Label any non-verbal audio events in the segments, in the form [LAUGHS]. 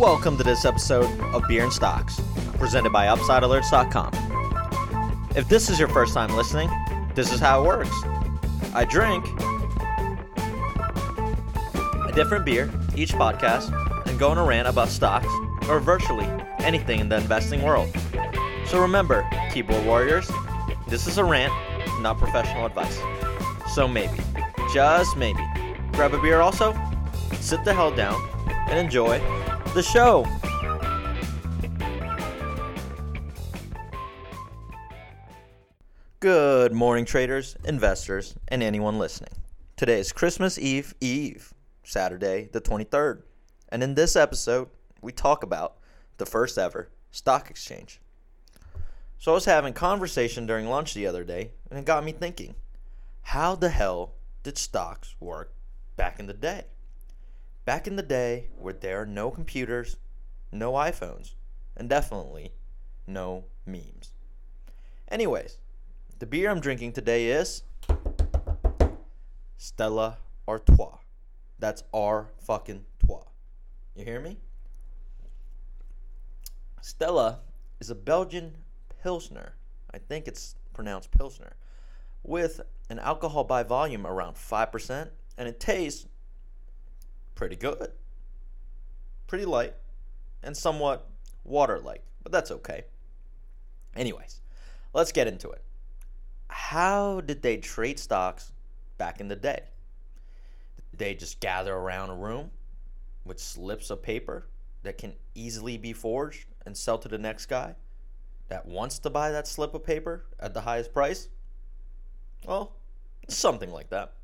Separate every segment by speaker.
Speaker 1: Welcome to this episode of Beer and Stocks, presented by UpsideAlerts.com. If this is your first time listening, this is how it works. I drink a different beer each podcast and go on a rant about stocks or virtually anything in the investing world. So remember, keyboard warriors, this is a rant, not professional advice. So maybe, just maybe, grab a beer also, sit the hell down, and enjoy the show. Good morning, traders, investors, and anyone listening. Today is Christmas Eve Eve, Saturday, the 23rd. And in this episode, we talk about the first ever stock exchange. So I was having conversation during lunch the other day, and it got me thinking, how the hell did stocks work back in the day? Back in the day where there are no computers, no iPhones, and definitely no memes. Anyways, the beer I'm drinking today is Stella Artois. That's R fucking Trois. You hear me? Stella is a Belgian Pilsner. I think it's pronounced Pilsner. With an alcohol by volume around 5%, and it tastes pretty good. Pretty light, and somewhat water like, but that's okay. Anyways, let's get into it how did they trade stocks back in the day? They just gather around a room with slips of paper that can easily be forged and sell to the next guy that wants to buy that slip of paper at the highest price? Well, something like that.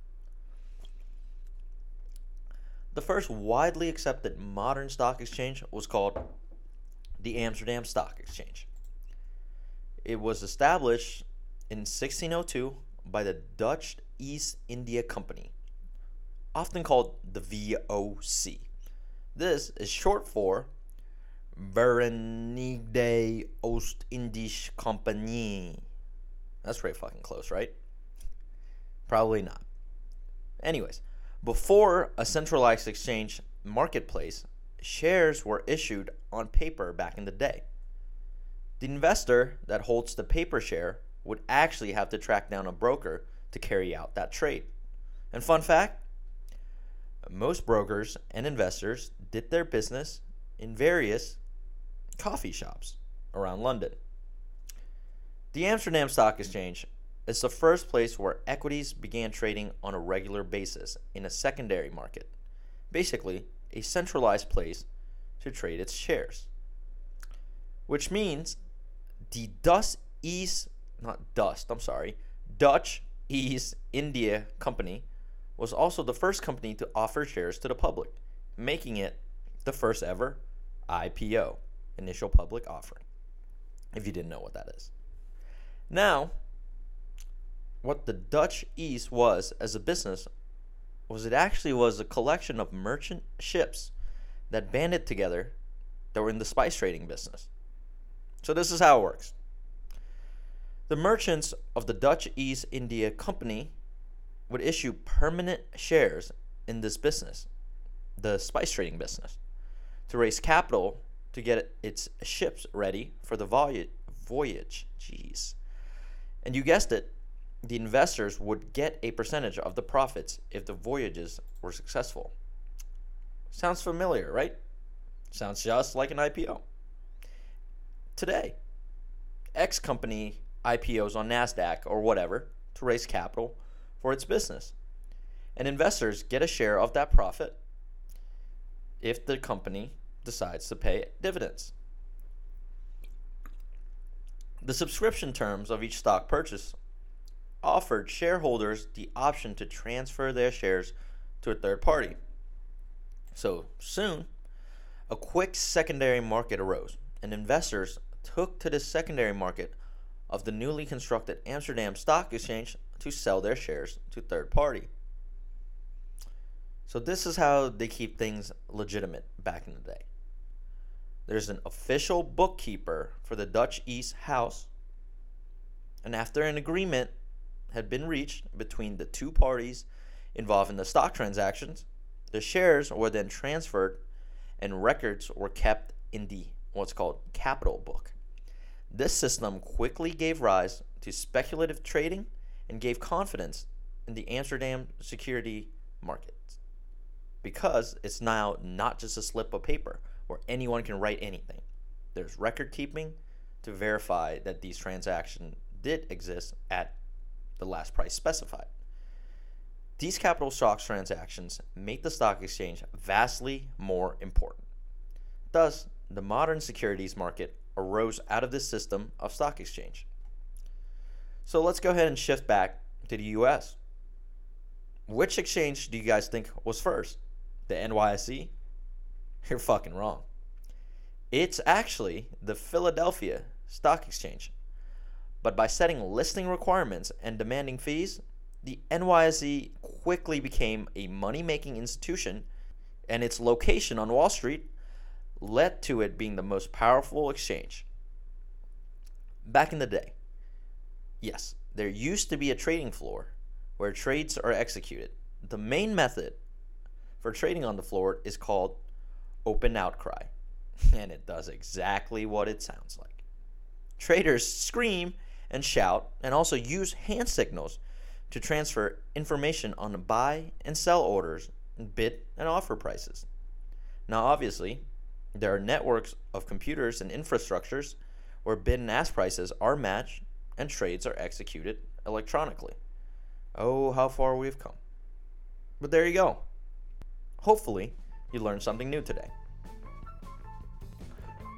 Speaker 1: The first widely accepted modern stock exchange was called the Amsterdam Stock Exchange. It was established in 1602 by the Dutch East India Company, often called the VOC. This is short for Verenigde Oost-Indische Compagnie. That's pretty fucking close, right? Probably not. Anyways, before a centralized exchange marketplace, shares were issued on paper back in the day. The investor that holds the paper share would actually have to track down a broker to carry out that trade. And fun fact most brokers and investors did their business in various coffee shops around London. The Amsterdam Stock Exchange is the first place where equities began trading on a regular basis in a secondary market, basically, a centralized place to trade its shares. Which means the Dutch East not Dust, I'm sorry, Dutch East India Company was also the first company to offer shares to the public, making it the first ever IPO, initial public offering. If you didn't know what that is. Now, what the Dutch East was as a business was it actually was a collection of merchant ships that banded together that were in the spice trading business. So this is how it works. The merchants of the Dutch East India Company would issue permanent shares in this business, the spice trading business, to raise capital to get its ships ready for the voyage. Jeez. And you guessed it, the investors would get a percentage of the profits if the voyages were successful. Sounds familiar, right? Sounds just like an IPO. Today, X company IPOs on NASDAQ or whatever to raise capital for its business. And investors get a share of that profit if the company decides to pay dividends. The subscription terms of each stock purchase offered shareholders the option to transfer their shares to a third party. So soon, a quick secondary market arose, and investors took to the secondary market of the newly constructed Amsterdam Stock Exchange to sell their shares to third party. So this is how they keep things legitimate back in the day. There's an official bookkeeper for the Dutch East House, and after an agreement had been reached between the two parties involved in the stock transactions, the shares were then transferred and records were kept in the what's called capital book. This system quickly gave rise to speculative trading and gave confidence in the Amsterdam security market because it's now not just a slip of paper where anyone can write anything. There's record keeping to verify that these transactions did exist at the last price specified. These capital stocks transactions make the stock exchange vastly more important. Thus, the modern securities market arose out of this system of stock exchange. So let's go ahead and shift back to the US. Which exchange do you guys think was first? The NYSE? You're fucking wrong. It's actually the Philadelphia Stock Exchange. But by setting listing requirements and demanding fees, the NYSE quickly became a money making institution, and its location on Wall Street led to it being the most powerful exchange. Back in the day, yes, there used to be a trading floor where trades are executed. The main method for trading on the floor is called open outcry, [LAUGHS] and it does exactly what it sounds like. Traders scream and shout and also use hand signals to transfer information on buy and sell orders, bid and offer prices. Now, obviously, there are networks of computers and infrastructures where bid and ask prices are matched and trades are executed electronically. Oh, how far we've come. But there you go. Hopefully, you learned something new today.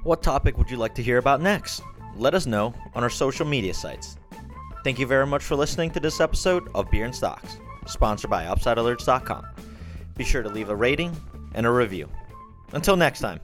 Speaker 1: What topic would you like to hear about next? Let us know on our social media sites. Thank you very much for listening to this episode of Beer and Stocks, sponsored by UpsideAlerts.com. Be sure to leave a rating and a review. Until next time.